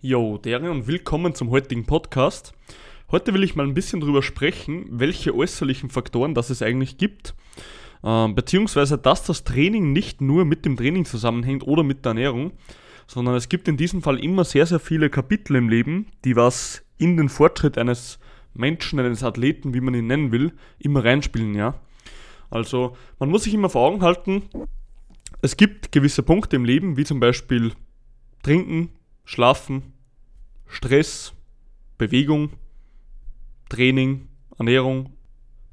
Yo, Dere und willkommen zum heutigen Podcast. Heute will ich mal ein bisschen darüber sprechen, welche äußerlichen Faktoren das es eigentlich gibt, äh, beziehungsweise dass das Training nicht nur mit dem Training zusammenhängt oder mit der Ernährung, sondern es gibt in diesem Fall immer sehr, sehr viele Kapitel im Leben, die was in den Fortschritt eines Menschen, eines Athleten, wie man ihn nennen will, immer reinspielen, ja. Also man muss sich immer vor Augen halten, es gibt gewisse Punkte im Leben, wie zum Beispiel Trinken, Schlafen, Stress, Bewegung, Training, Ernährung,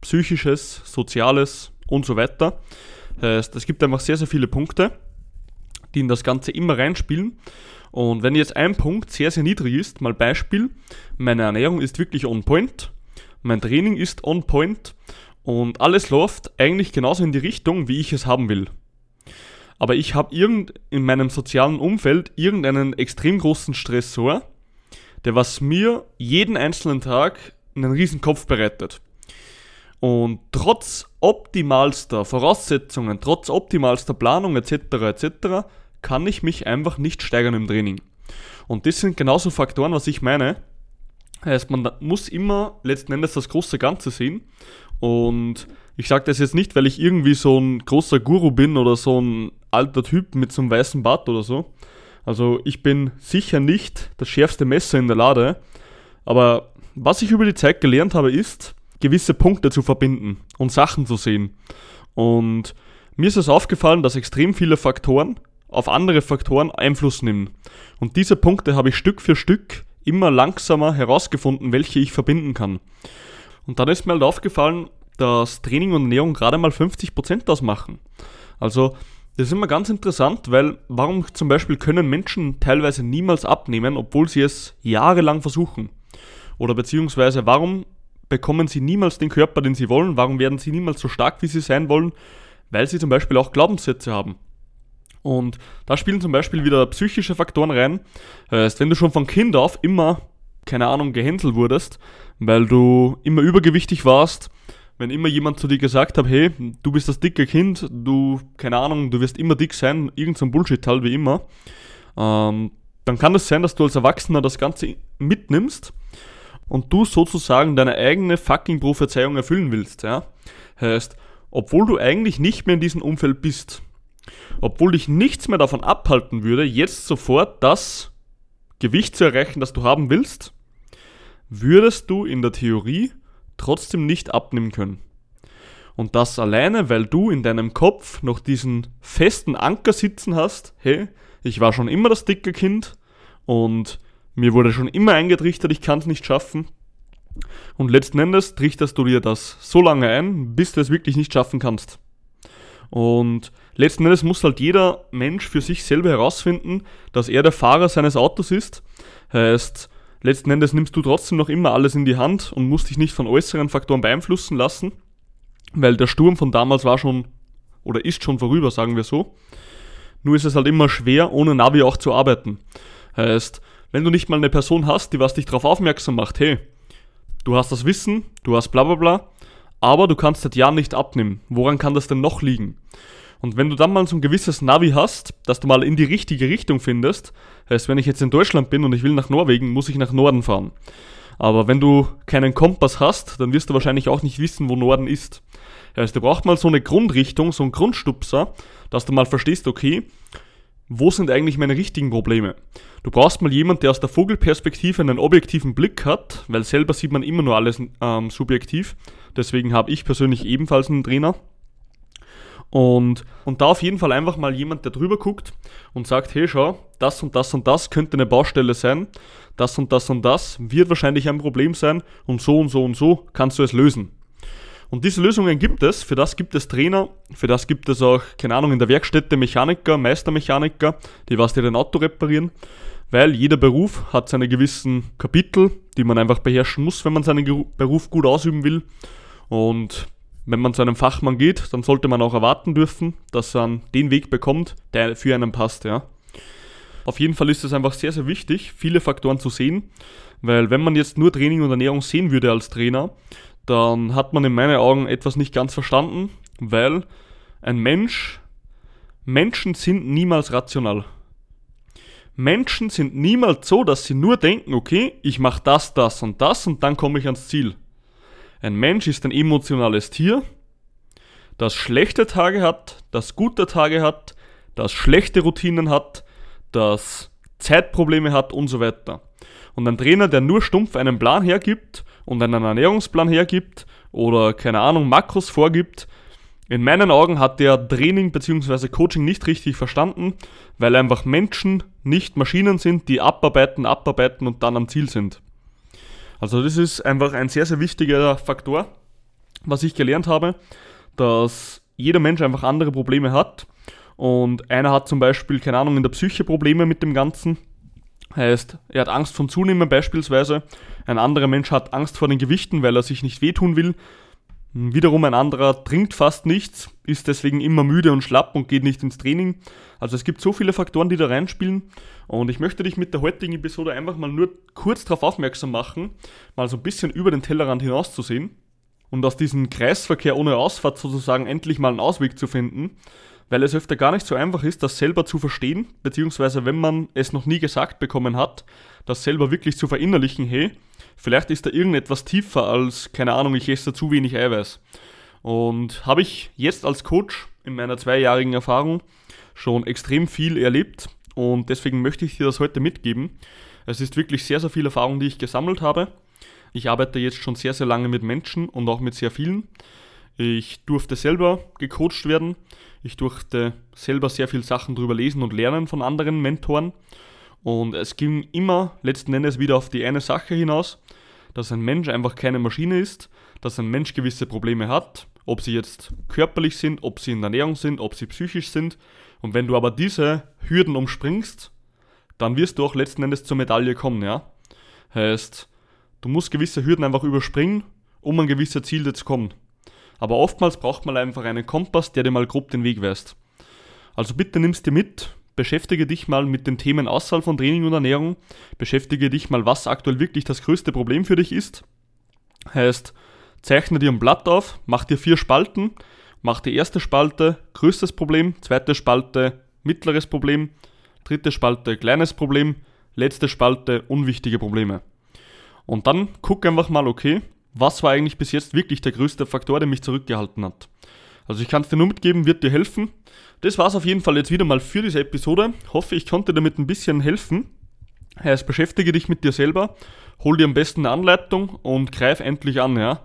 psychisches, soziales und so weiter. Heißt, es gibt einfach sehr, sehr viele Punkte, die in das Ganze immer reinspielen. Und wenn jetzt ein Punkt sehr, sehr niedrig ist, mal Beispiel, meine Ernährung ist wirklich on point, mein Training ist on point und alles läuft eigentlich genauso in die Richtung, wie ich es haben will aber ich habe irgend in meinem sozialen Umfeld irgendeinen extrem großen Stressor, der was mir jeden einzelnen Tag einen riesen Kopf bereitet. Und trotz optimalster Voraussetzungen, trotz optimalster Planung etc. etc. kann ich mich einfach nicht steigern im Training. Und das sind genauso Faktoren, was ich meine. Heißt, man muss immer letzten Endes das große Ganze sehen und ich sage das jetzt nicht, weil ich irgendwie so ein großer Guru bin oder so ein alter Typ mit so einem weißen Bart oder so. Also ich bin sicher nicht das schärfste Messer in der Lade. Aber was ich über die Zeit gelernt habe, ist, gewisse Punkte zu verbinden und Sachen zu sehen. Und mir ist es aufgefallen, dass extrem viele Faktoren auf andere Faktoren Einfluss nehmen. Und diese Punkte habe ich Stück für Stück immer langsamer herausgefunden, welche ich verbinden kann. Und dann ist mir halt aufgefallen, dass Training und Ernährung gerade mal 50% ausmachen. Also das ist immer ganz interessant, weil warum zum Beispiel können Menschen teilweise niemals abnehmen, obwohl sie es jahrelang versuchen? Oder beziehungsweise warum bekommen sie niemals den Körper, den sie wollen? Warum werden sie niemals so stark, wie sie sein wollen? Weil sie zum Beispiel auch Glaubenssätze haben. Und da spielen zum Beispiel wieder psychische Faktoren rein. Heißt, wenn du schon von Kind auf immer, keine Ahnung, gehänselt wurdest, weil du immer übergewichtig warst, wenn immer jemand zu dir gesagt hat, hey, du bist das dicke Kind, du, keine Ahnung, du wirst immer dick sein, irgend so ein Bullshit halt wie immer, ähm, dann kann es sein, dass du als Erwachsener das Ganze mitnimmst und du sozusagen deine eigene fucking Prophezeiung erfüllen willst, ja. Heißt, obwohl du eigentlich nicht mehr in diesem Umfeld bist, obwohl dich nichts mehr davon abhalten würde, jetzt sofort das Gewicht zu erreichen, das du haben willst, würdest du in der Theorie trotzdem nicht abnehmen können. Und das alleine, weil du in deinem Kopf noch diesen festen Anker sitzen hast, hey, ich war schon immer das dicke Kind und mir wurde schon immer eingetrichtert, ich kann es nicht schaffen. Und letzten Endes trichterst du dir das so lange ein, bis du es wirklich nicht schaffen kannst. Und letzten Endes muss halt jeder Mensch für sich selber herausfinden, dass er der Fahrer seines Autos ist. Heißt, letzten Endes nimmst du trotzdem noch immer alles in die Hand und musst dich nicht von äußeren Faktoren beeinflussen lassen, weil der Sturm von damals war schon oder ist schon vorüber, sagen wir so. Nur ist es halt immer schwer, ohne Navi auch zu arbeiten. Heißt, wenn du nicht mal eine Person hast, die was dich darauf aufmerksam macht, hey, du hast das Wissen, du hast bla bla bla, aber du kannst seit Jahren nicht abnehmen. Woran kann das denn noch liegen? Und wenn du dann mal so ein gewisses Navi hast, dass du mal in die richtige Richtung findest, heißt, wenn ich jetzt in Deutschland bin und ich will nach Norwegen, muss ich nach Norden fahren. Aber wenn du keinen Kompass hast, dann wirst du wahrscheinlich auch nicht wissen, wo Norden ist. Heißt, du brauchst mal so eine Grundrichtung, so einen Grundstupser, dass du mal verstehst, okay, wo sind eigentlich meine richtigen Probleme? Du brauchst mal jemanden, der aus der Vogelperspektive einen objektiven Blick hat, weil selber sieht man immer nur alles ähm, subjektiv. Deswegen habe ich persönlich ebenfalls einen Trainer. Und, und da auf jeden Fall einfach mal jemand, der drüber guckt und sagt, hey schau, das und das und das könnte eine Baustelle sein, das und das und das wird wahrscheinlich ein Problem sein und so und so und so kannst du es lösen. Und diese Lösungen gibt es, für das gibt es Trainer, für das gibt es auch, keine Ahnung, in der Werkstätte Mechaniker, Meistermechaniker, die was dir dein Auto reparieren, weil jeder Beruf hat seine gewissen Kapitel, die man einfach beherrschen muss, wenn man seinen Beruf gut ausüben will. Und wenn man zu einem Fachmann geht, dann sollte man auch erwarten dürfen, dass er den Weg bekommt, der für einen passt, ja. Auf jeden Fall ist es einfach sehr, sehr wichtig, viele Faktoren zu sehen, weil wenn man jetzt nur Training und Ernährung sehen würde als Trainer, dann hat man in meinen Augen etwas nicht ganz verstanden, weil ein Mensch, Menschen sind niemals rational. Menschen sind niemals so, dass sie nur denken, okay, ich mache das, das und das und dann komme ich ans Ziel. Ein Mensch ist ein emotionales Tier, das schlechte Tage hat, das gute Tage hat, das schlechte Routinen hat, das Zeitprobleme hat und so weiter. Und ein Trainer, der nur stumpf einen Plan hergibt und einen Ernährungsplan hergibt oder keine Ahnung, Makros vorgibt, in meinen Augen hat der Training bzw. Coaching nicht richtig verstanden, weil einfach Menschen nicht Maschinen sind, die abarbeiten, abarbeiten und dann am Ziel sind. Also das ist einfach ein sehr, sehr wichtiger Faktor, was ich gelernt habe, dass jeder Mensch einfach andere Probleme hat. Und einer hat zum Beispiel, keine Ahnung, in der Psyche Probleme mit dem Ganzen. Heißt, er hat Angst vom Zunehmen beispielsweise. Ein anderer Mensch hat Angst vor den Gewichten, weil er sich nicht wehtun will. Wiederum ein anderer trinkt fast nichts, ist deswegen immer müde und schlapp und geht nicht ins Training. Also es gibt so viele Faktoren, die da reinspielen. Und ich möchte dich mit der heutigen Episode einfach mal nur kurz darauf aufmerksam machen, mal so ein bisschen über den Tellerrand hinauszusehen und aus diesem Kreisverkehr ohne Ausfahrt sozusagen endlich mal einen Ausweg zu finden, weil es öfter gar nicht so einfach ist, das selber zu verstehen, beziehungsweise wenn man es noch nie gesagt bekommen hat, das selber wirklich zu verinnerlichen, hey, Vielleicht ist da irgendetwas tiefer als, keine Ahnung, ich esse zu wenig Eiweiß. Und habe ich jetzt als Coach in meiner zweijährigen Erfahrung schon extrem viel erlebt und deswegen möchte ich dir das heute mitgeben. Es ist wirklich sehr, sehr viel Erfahrung, die ich gesammelt habe. Ich arbeite jetzt schon sehr, sehr lange mit Menschen und auch mit sehr vielen. Ich durfte selber gecoacht werden. Ich durfte selber sehr viel Sachen drüber lesen und lernen von anderen Mentoren. Und es ging immer letzten Endes wieder auf die eine Sache hinaus, dass ein Mensch einfach keine Maschine ist, dass ein Mensch gewisse Probleme hat, ob sie jetzt körperlich sind, ob sie in der Ernährung sind, ob sie psychisch sind. Und wenn du aber diese Hürden umspringst, dann wirst du auch letzten Endes zur Medaille kommen, ja. Heißt, du musst gewisse Hürden einfach überspringen, um an gewisse Ziele zu kommen. Aber oftmals braucht man einfach einen Kompass, der dir mal grob den Weg weist. Also bitte nimmst dir mit, beschäftige dich mal mit den Themen Auswahl von Training und Ernährung. Beschäftige dich mal, was aktuell wirklich das größte Problem für dich ist. Heißt, zeichne dir ein Blatt auf, mach dir vier Spalten, mach die erste Spalte größtes Problem, zweite Spalte mittleres Problem, dritte Spalte kleines Problem, letzte Spalte unwichtige Probleme. Und dann guck einfach mal, okay, was war eigentlich bis jetzt wirklich der größte Faktor, der mich zurückgehalten hat. Also ich kann es dir nur mitgeben, wird dir helfen. Das war es auf jeden Fall jetzt wieder mal für diese Episode. Hoffe, ich konnte damit ein bisschen helfen. Heißt, beschäftige dich mit dir selber, hol dir am besten eine Anleitung und greif endlich an, ja.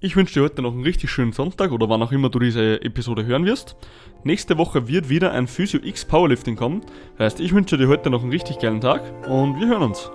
Ich wünsche dir heute noch einen richtig schönen Sonntag oder wann auch immer du diese Episode hören wirst. Nächste Woche wird wieder ein Physio X Powerlifting kommen. Heißt, ich wünsche dir heute noch einen richtig geilen Tag und wir hören uns.